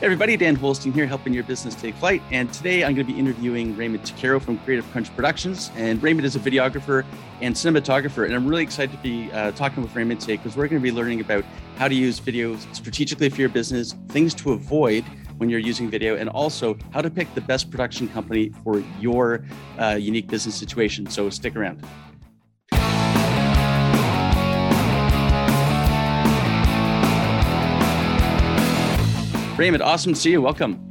Hey everybody, Dan Holstein here, helping your business take flight. And today I'm going to be interviewing Raymond Takero from Creative Crunch Productions. And Raymond is a videographer and cinematographer. And I'm really excited to be uh, talking with Raymond today because we're going to be learning about how to use video strategically for your business, things to avoid when you're using video, and also how to pick the best production company for your uh, unique business situation. So stick around. Raymond, awesome to see you. Welcome.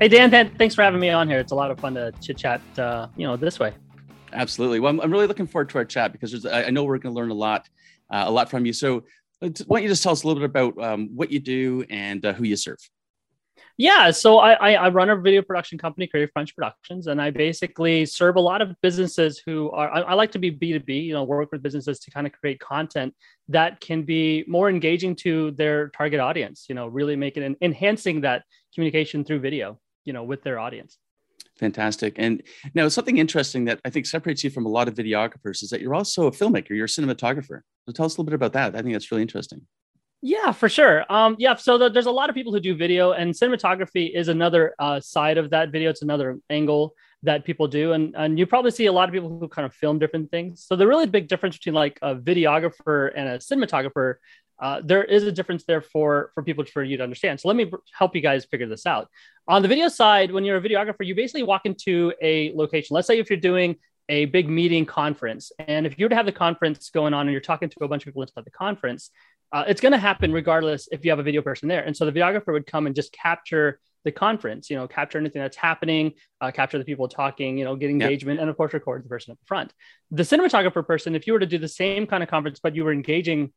Hey Dan, thanks for having me on here. It's a lot of fun to chit chat, uh, you know, this way. Absolutely. Well, I'm, I'm, really looking forward to our chat because I, I know we're going to learn a lot, uh, a lot from you. So, why don't you just tell us a little bit about um, what you do and uh, who you serve? Yeah, so I, I run a video production company, Creative Crunch Productions, and I basically serve a lot of businesses who are. I, I like to be B two B, you know, work with businesses to kind of create content that can be more engaging to their target audience. You know, really making and enhancing that communication through video, you know, with their audience. Fantastic. And now something interesting that I think separates you from a lot of videographers is that you're also a filmmaker. You're a cinematographer. So tell us a little bit about that. I think that's really interesting. Yeah, for sure. Um, yeah, so the, there's a lot of people who do video, and cinematography is another uh, side of that video. It's another angle that people do, and and you probably see a lot of people who kind of film different things. So the really big difference between like a videographer and a cinematographer, uh, there is a difference there for for people for you to understand. So let me help you guys figure this out. On the video side, when you're a videographer, you basically walk into a location. Let's say if you're doing a big meeting conference, and if you were to have the conference going on and you're talking to a bunch of people inside the conference, uh, it's going to happen regardless if you have a video person there. And so the videographer would come and just capture the conference, you know, capture anything that's happening, uh, capture the people talking, you know, get engagement, yep. and of course record the person up front. The cinematographer person, if you were to do the same kind of conference, but you were engaging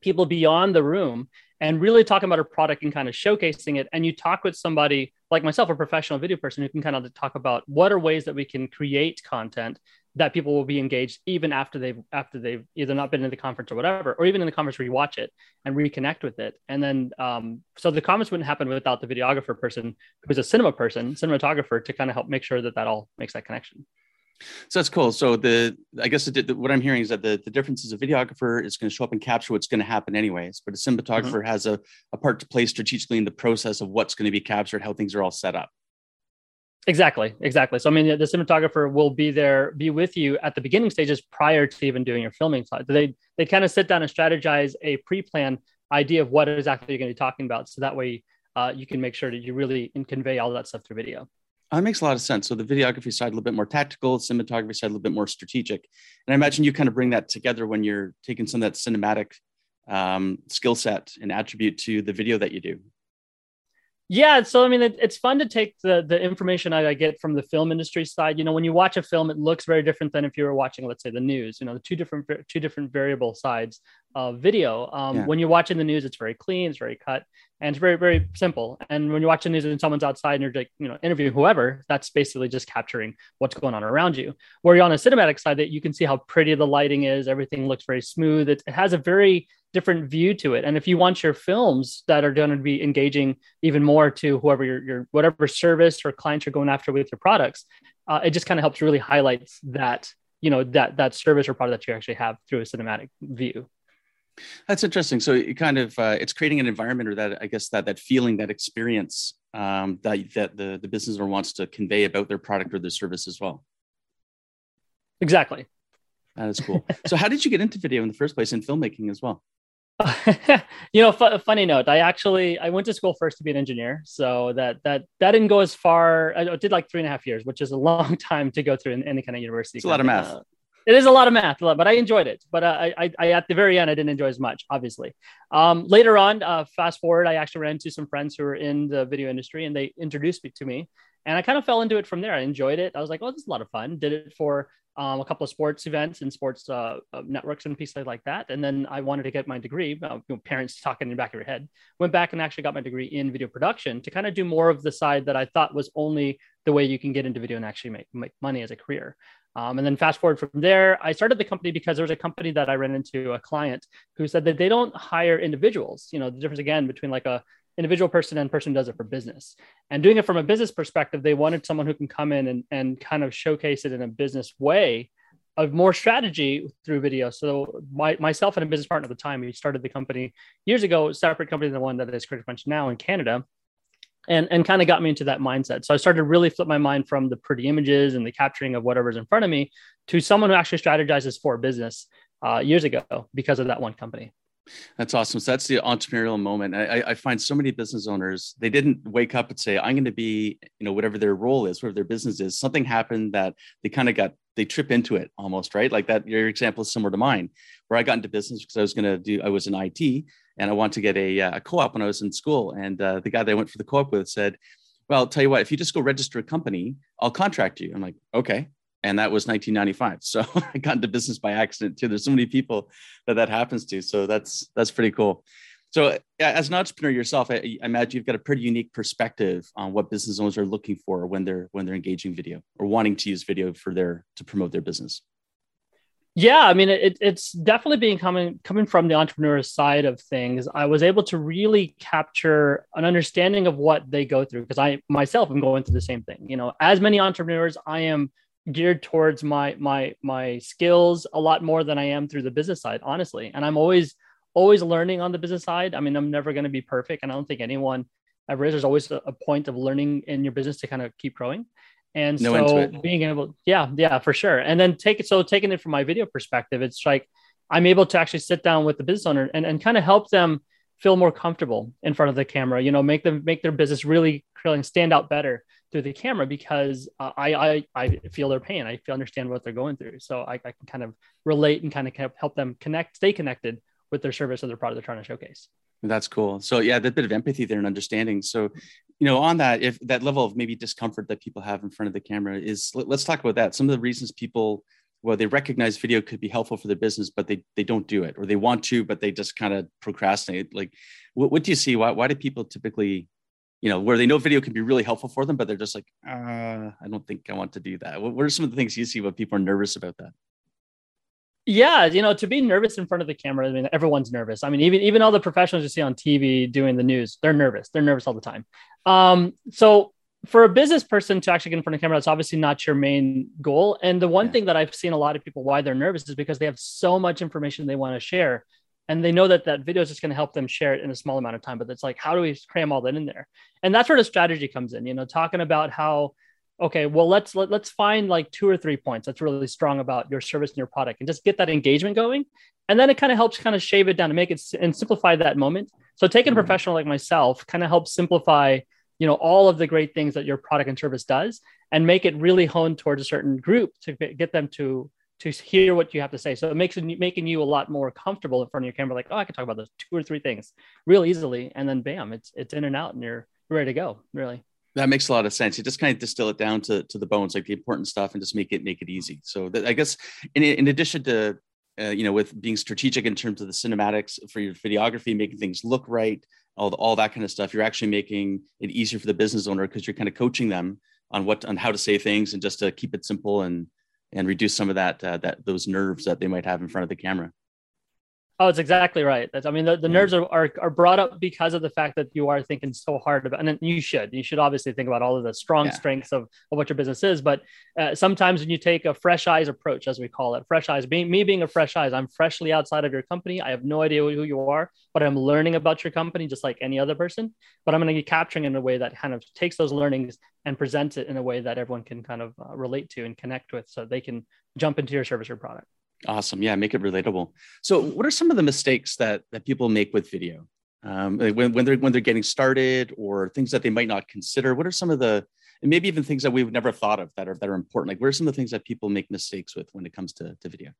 people beyond the room and really talking about a product and kind of showcasing it, and you talk with somebody like myself, a professional video person, who can kind of talk about what are ways that we can create content that people will be engaged even after they've after they've either not been in the conference or whatever, or even in the conference where you watch it and reconnect with it. And then um, so the conference wouldn't happen without the videographer person who's a cinema person, cinematographer, to kind of help make sure that that all makes that connection. So that's cool. So the I guess the, the, what I'm hearing is that the, the difference is a videographer is going to show up and capture what's going to happen anyways, but a cinematographer mm-hmm. has a, a part to play strategically in the process of what's going to be captured, how things are all set up. Exactly, exactly. So I mean, the cinematographer will be there, be with you at the beginning stages prior to even doing your filming side. They they kind of sit down and strategize a pre-plan idea of what exactly you're going to be talking about, so that way uh, you can make sure that you really convey all that stuff through video. Oh, that makes a lot of sense. So the videography side a little bit more tactical, cinematography side a little bit more strategic, and I imagine you kind of bring that together when you're taking some of that cinematic um, skill set and attribute to the video that you do. Yeah, so I mean, it, it's fun to take the the information I, I get from the film industry side. You know, when you watch a film, it looks very different than if you were watching, let's say, the news. You know, the two different two different variable sides of video. Um, yeah. When you're watching the news, it's very clean, it's very cut, and it's very very simple. And when you're watching news and someone's outside and you're like, you know, interviewing whoever, that's basically just capturing what's going on around you. Where you're on a cinematic side, that you can see how pretty the lighting is, everything looks very smooth. It, it has a very different view to it. And if you want your films that are going to be engaging even more to whoever your, your whatever service or clients you're going after with your products, uh, it just kind of helps really highlights that you know that that service or product that you actually have through a cinematic view. That's interesting. So it kind of uh, it's creating an environment or that I guess that that feeling, that experience um, that that the the business owner wants to convey about their product or their service as well. Exactly. That is cool. so how did you get into video in the first place and filmmaking as well? you know, f- funny note. I actually I went to school first to be an engineer, so that that that didn't go as far. I did like three and a half years, which is a long time to go through in any kind of university. It's a lot of math. Uh, it is a lot of math, but I enjoyed it. But uh, I, I, at the very end, I didn't enjoy as much, obviously. Um, later on, uh, fast forward, I actually ran into some friends who were in the video industry, and they introduced me to me, and I kind of fell into it from there. I enjoyed it. I was like, oh, this is a lot of fun. Did it for um, a couple of sports events and sports uh, uh, networks and pieces like that. And then I wanted to get my degree. Uh, you know, parents talking in the back of your head. Went back and actually got my degree in video production to kind of do more of the side that I thought was only the way you can get into video and actually make, make money as a career. Um, and then fast forward from there, I started the company because there was a company that I ran into a client who said that they don't hire individuals. You know, the difference again between like a individual person and person does it for business. And doing it from a business perspective, they wanted someone who can come in and, and kind of showcase it in a business way of more strategy through video. So my, myself and a business partner at the time, we started the company years ago, separate company than the one that is Creative Crunch now in Canada. And, and kind of got me into that mindset. So I started to really flip my mind from the pretty images and the capturing of whatever's in front of me to someone who actually strategizes for business uh, years ago because of that one company. That's awesome. So that's the entrepreneurial moment. I, I, find so many business owners, they didn't wake up and say, I'm going to be, you know, whatever their role is, whatever their business is. Something happened that they kind of got, they trip into it almost, right? Like that, your example is similar to mine, where I got into business because I was going to do, I was in IT and I wanted to get a, uh, a co-op when I was in school. And uh, the guy that I went for the co-op with said, well, I'll tell you what, if you just go register a company, I'll contract you. I'm like, okay and that was 1995 so i got into business by accident too. There's so many people that that happens to so that's that's pretty cool. So as an entrepreneur yourself I, I, imagine you've got a pretty unique perspective on what business owners are looking for when they're when they're engaging video or wanting to use video for their to promote their business. Yeah i mean it, it's definitely being coming coming from the entrepreneur side of things. I was able to really capture an understanding of what they go through because i myself am going through the same thing. You know as many entrepreneurs i am geared towards my my my skills a lot more than I am through the business side, honestly. And I'm always always learning on the business side. I mean, I'm never going to be perfect, and I don't think anyone ever is. There's always a, a point of learning in your business to kind of keep growing. And no so being able, yeah, yeah, for sure. And then take it. So taking it from my video perspective, it's like I'm able to actually sit down with the business owner and, and kind of help them feel more comfortable in front of the camera, you know, make them make their business really stand out better through the camera because uh, I, I I feel their pain. I feel understand what they're going through. So I, I can kind of relate and kind of help them connect, stay connected with their service or their product they're trying to showcase. That's cool. So yeah, that bit of empathy there and understanding. So, you know, on that, if that level of maybe discomfort that people have in front of the camera is, let, us talk about that. Some of the reasons people, well, they recognize video could be helpful for their business, but they they don't do it, or they want to, but they just kind of procrastinate. Like, what, what do you see? Why why do people typically you know, where they know video can be really helpful for them, but they're just like, uh, I don't think I want to do that. What, what are some of the things you see when people are nervous about that? Yeah, you know, to be nervous in front of the camera, I mean, everyone's nervous. I mean, even even all the professionals you see on TV doing the news, they're nervous. They're nervous all the time. Um, so for a business person to actually get in front of the camera, that's obviously not your main goal. And the one yeah. thing that I've seen a lot of people why they're nervous is because they have so much information they want to share and they know that that video is just going to help them share it in a small amount of time but it's like how do we cram all that in there? And that's where the strategy comes in you know talking about how okay well let's let, let's find like two or three points that's really strong about your service and your product and just get that engagement going. And then it kind of helps kind of shave it down and make it and simplify that moment. So taking a mm-hmm. professional like myself kind of helps simplify you know all of the great things that your product and service does and make it really honed towards a certain group to get them to to hear what you have to say. So it makes making you a lot more comfortable in front of your camera. Like, oh, I can talk about those two or three things real easily, and then bam, it's it's in and out, and you're ready to go. Really. That makes a lot of sense. You just kind of distill it down to, to the bones, like the important stuff, and just make it make it easy. So that, I guess in in addition to uh, you know with being strategic in terms of the cinematics for your videography, making things look right, all the, all that kind of stuff, you're actually making it easier for the business owner because you're kind of coaching them on what on how to say things and just to keep it simple and and reduce some of that uh, that those nerves that they might have in front of the camera. Oh, it's exactly right. That's, I mean, the, the yeah. nerves are, are, are brought up because of the fact that you are thinking so hard about, and then you should, you should obviously think about all of the strong yeah. strengths of, of what your business is. But uh, sometimes when you take a fresh eyes approach, as we call it, fresh eyes, being me being a fresh eyes, I'm freshly outside of your company. I have no idea who you are, but I'm learning about your company just like any other person. But I'm going to be capturing in a way that kind of takes those learnings and presents it in a way that everyone can kind of uh, relate to and connect with, so they can jump into your service or product. Awesome. Yeah, make it relatable. So, what are some of the mistakes that that people make with video um, when, when they're when they're getting started, or things that they might not consider? What are some of the and maybe even things that we've never thought of that are that are important? Like, what are some of the things that people make mistakes with when it comes to, to video?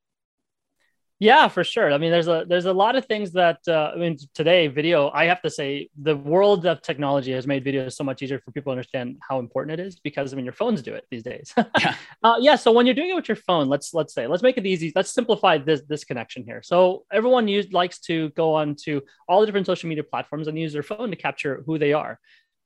Yeah, for sure. I mean, there's a there's a lot of things that uh, I mean today video. I have to say the world of technology has made video so much easier for people to understand how important it is because I mean your phones do it these days. yeah. Uh, yeah. So when you're doing it with your phone, let's let's say let's make it easy. Let's simplify this this connection here. So everyone use, likes to go on to all the different social media platforms and use their phone to capture who they are.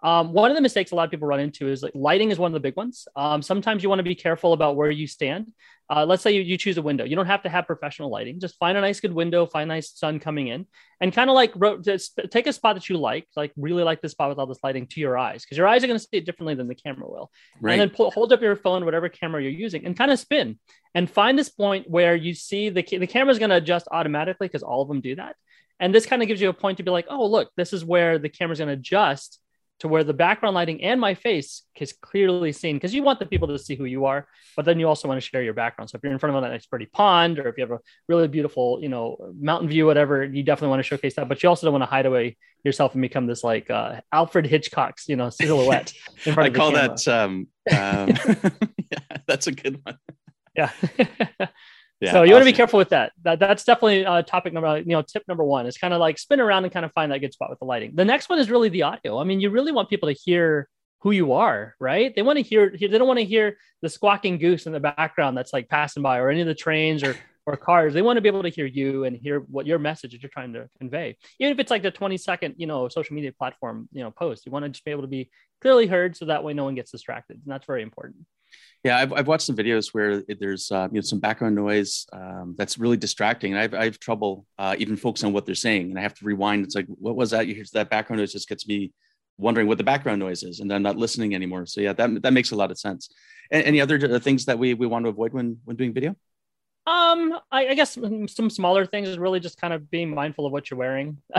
Um, one of the mistakes a lot of people run into is like lighting is one of the big ones. Um, sometimes you want to be careful about where you stand. Uh, let's say you, you choose a window. You don't have to have professional lighting. Just find a nice good window, find nice sun coming in, and kind of like ro- just take a spot that you like, like really like this spot with all this lighting to your eyes, because your eyes are going to see it differently than the camera will. Right. And then pull, hold up your phone, whatever camera you're using, and kind of spin and find this point where you see the the camera is going to adjust automatically because all of them do that. And this kind of gives you a point to be like, oh, look, this is where the camera's going to adjust to where the background lighting and my face is clearly seen because you want the people to see who you are, but then you also want to share your background. So if you're in front of a nice pretty pond or if you have a really beautiful, you know, mountain view, whatever, you definitely want to showcase that. But you also don't want to hide away yourself and become this like uh, Alfred Hitchcock's, you know, silhouette. In front I call that um, um yeah, that's a good one. Yeah. Yeah, so you awesome. want to be careful with that. That that's definitely uh, topic number, you know, tip number one is kind of like spin around and kind of find that good spot with the lighting. The next one is really the audio. I mean, you really want people to hear who you are, right? They want to hear. They don't want to hear the squawking goose in the background that's like passing by, or any of the trains or or cars. They want to be able to hear you and hear what your message that you're trying to convey. Even if it's like the 20 second, you know, social media platform, you know, post, you want to just be able to be clearly heard so that way no one gets distracted, and that's very important. Yeah, I've, I've watched some videos where there's uh, you know some background noise um, that's really distracting, and I've, I have trouble uh, even focusing on what they're saying, and I have to rewind. It's like, what was that? You hear that background noise just gets me wondering what the background noise is, and I'm not listening anymore. So yeah, that that makes a lot of sense. any other uh, things that we we want to avoid when when doing video? Um, I, I, guess some smaller things is really just kind of being mindful of what you're wearing.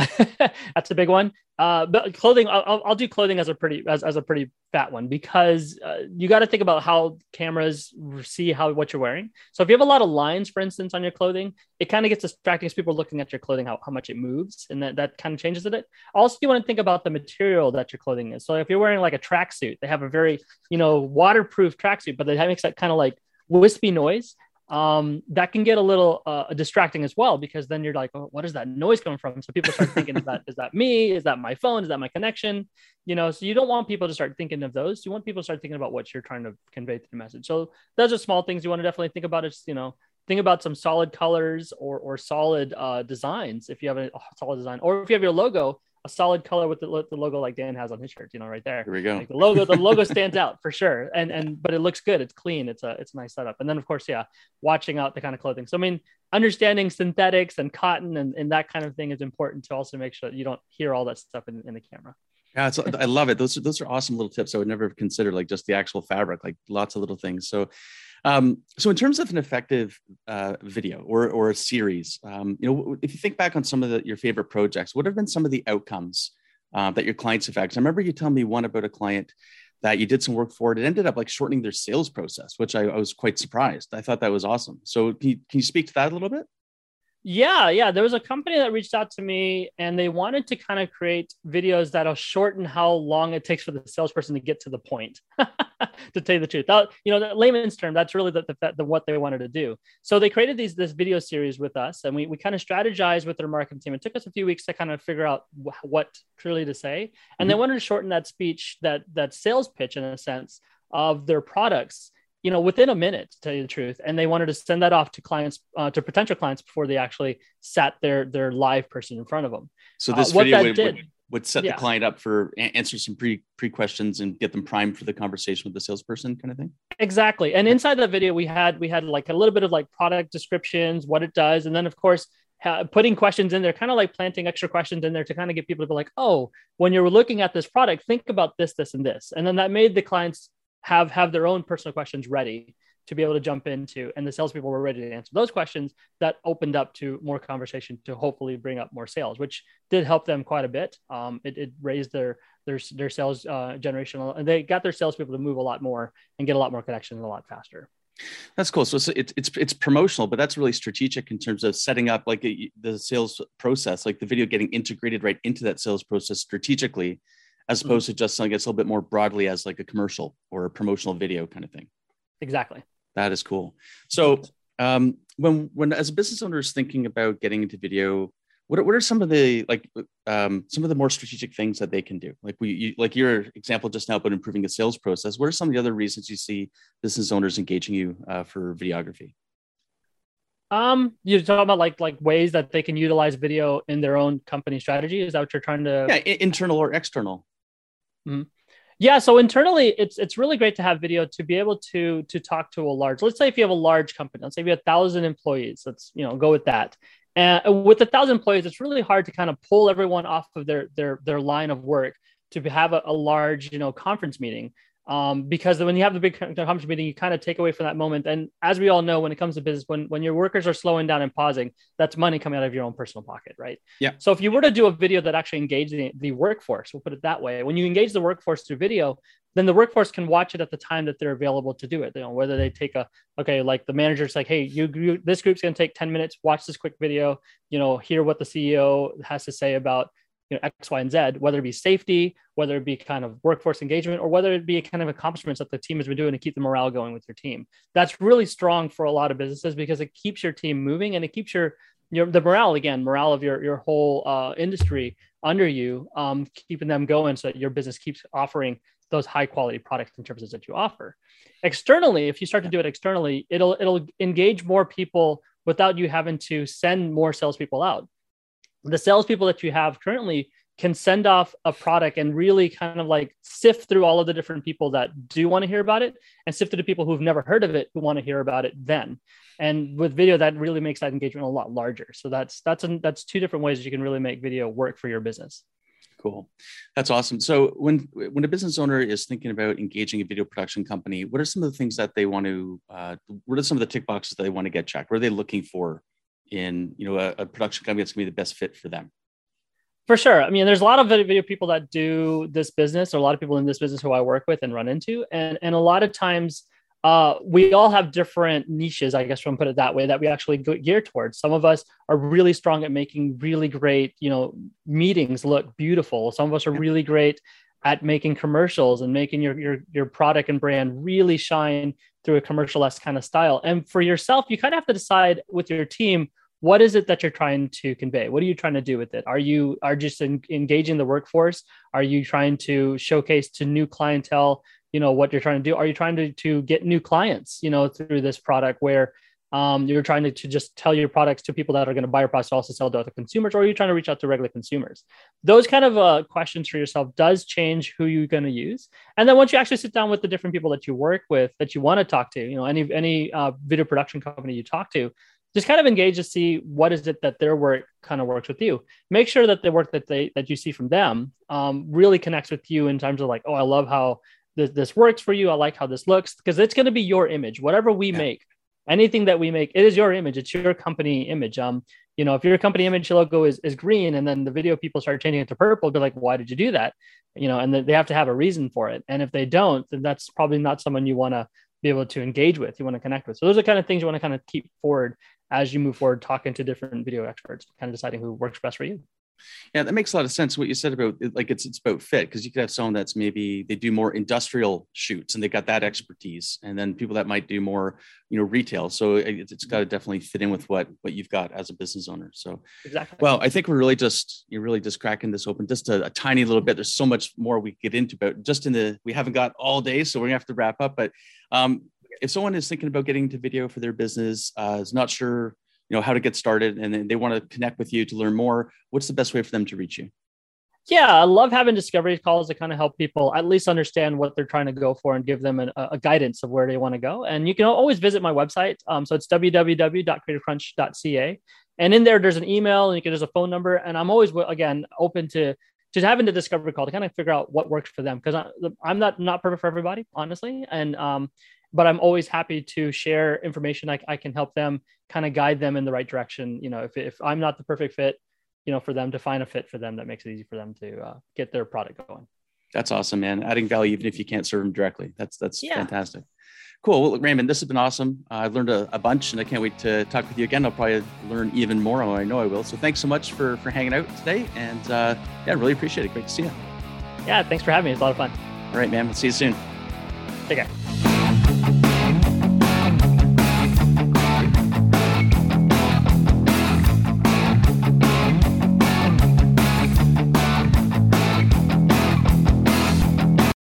That's a big one. Uh, but clothing, I'll, I'll do clothing as a pretty as, as a pretty fat one because uh, you got to think about how cameras see how what you're wearing. So if you have a lot of lines, for instance, on your clothing, it kind of gets distracting as people are looking at your clothing how, how much it moves, and that that kind of changes it. Also, you want to think about the material that your clothing is. So if you're wearing like a tracksuit, they have a very you know waterproof tracksuit, but it makes that kind of like wispy noise um, that can get a little uh, distracting as well because then you're like, oh, what is that noise coming from? So people start thinking, is that is that me? Is that my phone? Is that my connection? You know, so you don't want people to start thinking of those. You want people to start thinking about what you're trying to convey through the message. So those are small things you want to definitely think about. Is you know, think about some solid colors or or solid uh, designs if you have a solid design, or if you have your logo a solid color with the, the logo like Dan has on his shirt, you know, right there. Here we go. Like the logo, the logo stands out for sure. And and but it looks good. It's clean. It's a it's a nice setup. And then of course, yeah, watching out the kind of clothing. So I mean, understanding synthetics and cotton and, and that kind of thing is important to also make sure that you don't hear all that stuff in, in the camera. Yeah, I love it. Those are those are awesome little tips. I would never have considered like just the actual fabric, like lots of little things. So um, so in terms of an effective uh, video or, or a series, um, you know, if you think back on some of the, your favorite projects, what have been some of the outcomes uh, that your clients have had? I remember you telling me one about a client that you did some work for it. It ended up like shortening their sales process, which I, I was quite surprised. I thought that was awesome. So can you, can you speak to that a little bit? Yeah, yeah. There was a company that reached out to me and they wanted to kind of create videos that'll shorten how long it takes for the salesperson to get to the point. to tell you the truth, that, you know, layman's term, that's really the, the, the, what they wanted to do. So they created these this video series with us, and we we kind of strategized with their marketing team. It took us a few weeks to kind of figure out wh- what truly to say, and mm-hmm. they wanted to shorten that speech, that that sales pitch, in a sense, of their products you know, within a minute, to tell you the truth. And they wanted to send that off to clients, uh, to potential clients before they actually sat their their live person in front of them. So this uh, video would, did, would, would, set yeah. the client up for answer some pre pre questions and get them primed for the conversation with the salesperson, kind of thing. Exactly. And inside the video, we had we had like a little bit of like product descriptions, what it does, and then of course putting questions in there, kind of like planting extra questions in there to kind of get people to be like, oh, when you're looking at this product, think about this, this, and this. And then that made the clients have have their own personal questions ready to be able to jump into. And the salespeople were ready to answer those questions that opened up to more conversation to hopefully bring up more sales which did help them quite a bit. Um, it, it, raised their their, their sales uh, generation. And they got their salespeople to move a lot more and get a lot more connections a lot faster. That's cool. So it's it's it's promotional, but that's really strategic in terms of setting up like a, the sales process, like the video getting integrated right into that sales process strategically, as mm-hmm. opposed mm-hmm. to just selling it a little bit more broadly as like a commercial or a promotional video kind of thing. Exactly. That is cool. So um, when when as a business owner is thinking about getting into video, what are, what are some of the like um, some of the more strategic things that they can do? Like we you, like your example just now about improving the sales process. What are some of the other reasons you see business owners engaging you uh, for videography? Um, you're talking about like like ways that they can utilize video in their own company strategy. Is that what you're trying to? Yeah, internal or external. Mm-hmm. Yeah, so internally, it's it's really great to have video to be able to to talk to a large. Let's say if you have a large company, let's say you have a thousand employees. Let's you know go with that. And with a thousand employees, it's really hard to kind of pull everyone off of their their their line of work to have a, a large you know conference meeting um, because when you have the big conference meeting, you kind of take away from that moment. And as we all know, when it comes to business, when when your workers are slowing down and pausing, that's money coming out of your own personal pocket, right? Yeah. So if you were to do a video that actually engaged the, the workforce, we'll put it that way. When you engage the workforce through video, then the workforce can watch it at the time that they're available to do it. You know, whether they take a okay, like the manager's like, hey, you, you this group's going to take ten minutes. Watch this quick video. You know, hear what the CEO has to say about you know X, Y, and Z, whether it be safety, whether it be kind of workforce engagement, or whether it be kind of accomplishments that the team has been doing to keep the morale going with your team. That's really strong for a lot of businesses because it keeps your team moving and it keeps your your the morale again, morale of your your whole uh, industry under you, um, keeping them going so that your business keeps offering those high quality products and services that you offer. Externally, if you start to do it externally, it'll it'll engage more people without you having to send more salespeople out the salespeople that you have currently can send off a product and really kind of like sift through all of the different people that do want to hear about it and sift through the people who've never heard of it who want to hear about it then. And with video that really makes that engagement a lot larger. So that's that's an, that's two different ways you can really make video work for your business. Cool. That's awesome. So when when a business owner is thinking about engaging a video production company what are some of the things that they want to uh, what are some of the tick boxes that they want to get checked? What are they looking for in you know a, a production company that's going to be the best fit for them. For sure. I mean there's a lot of video people that do this business or a lot of people in this business who i work with and run into. And and a lot of times uh, we all have different niches i guess from put it that way that we actually gear towards. Some of us are really strong at making really great you know meetings look beautiful. Some of us are really great at making commercials and making your your, your product and brand really shine through a commercial-esque kind of style. And for yourself, you kind of have to decide with your team what is it that you're trying to convey? What are you trying to do with it? Are you are just in, engaging the workforce? Are you trying to showcase to new clientele you know what you're trying to do? Are you trying to, to get new clients you know through this product where um, you're trying to, to just tell your products to people that are going to buy your products to also sell to other consumers, or you're you trying to reach out to regular consumers? Those kind of uh, questions for yourself does change who you're going to use. And then once you actually sit down with the different people that you work with, that you want to talk to, you know, any any uh, video production company you talk to, just kind of engage to see what is it that their work kind of works with you. Make sure that the work that they that you see from them um, really connects with you in terms of like, oh, I love how this, this works for you. I like how this looks because it's going to be your image. Whatever we yeah. make anything that we make, it is your image. It's your company image. Um, you know, if your company image logo is, is green and then the video people start changing it to purple, be like, why did you do that? You know, and they have to have a reason for it. And if they don't, then that's probably not someone you want to be able to engage with, you want to connect with. So those are kind of things you want to kind of keep forward as you move forward, talking to different video experts, kind of deciding who works best for you. Yeah, that makes a lot of sense. What you said about like it's it's about fit because you could have someone that's maybe they do more industrial shoots and they got that expertise, and then people that might do more you know retail. So it's, it's got to definitely fit in with what what you've got as a business owner. So exactly. Well, I think we're really just you're really just cracking this open just a, a tiny little bit. There's so much more we get into, but just in the we haven't got all day, so we're gonna have to wrap up. But um, if someone is thinking about getting into video for their business, uh, is not sure you know how to get started and they want to connect with you to learn more. What's the best way for them to reach you? Yeah i love having discovery calls to kind of help people at least understand what they're trying to go for and give them a, a guidance of where they want to go. And you can always visit my website um, so it's www.creativecrunch.ca and in there there's an email and you can there's a phone number and i'm always again open to just having the discovery call to kind of figure out what works for them because i'm not not perfect for everybody honestly. And um, but I'm always happy to share information. I, I can help them kind of guide them in the right direction. You know, if, if I'm not the perfect fit, you know, for them to find a fit for them that makes it easy for them to uh, get their product going. That's awesome, man. Adding value, even if you can't serve them directly. That's, that's yeah. fantastic. Cool. Well, Raymond, this has been awesome. Uh, I've learned a, a, bunch and I can't wait to talk with you again. I'll probably learn even more. I know I will. So thanks so much for, for hanging out today. And uh, yeah, really appreciate it. Great to see you. Yeah. Thanks for having me. It's a lot of fun. All right, man. We'll see you soon. Take care.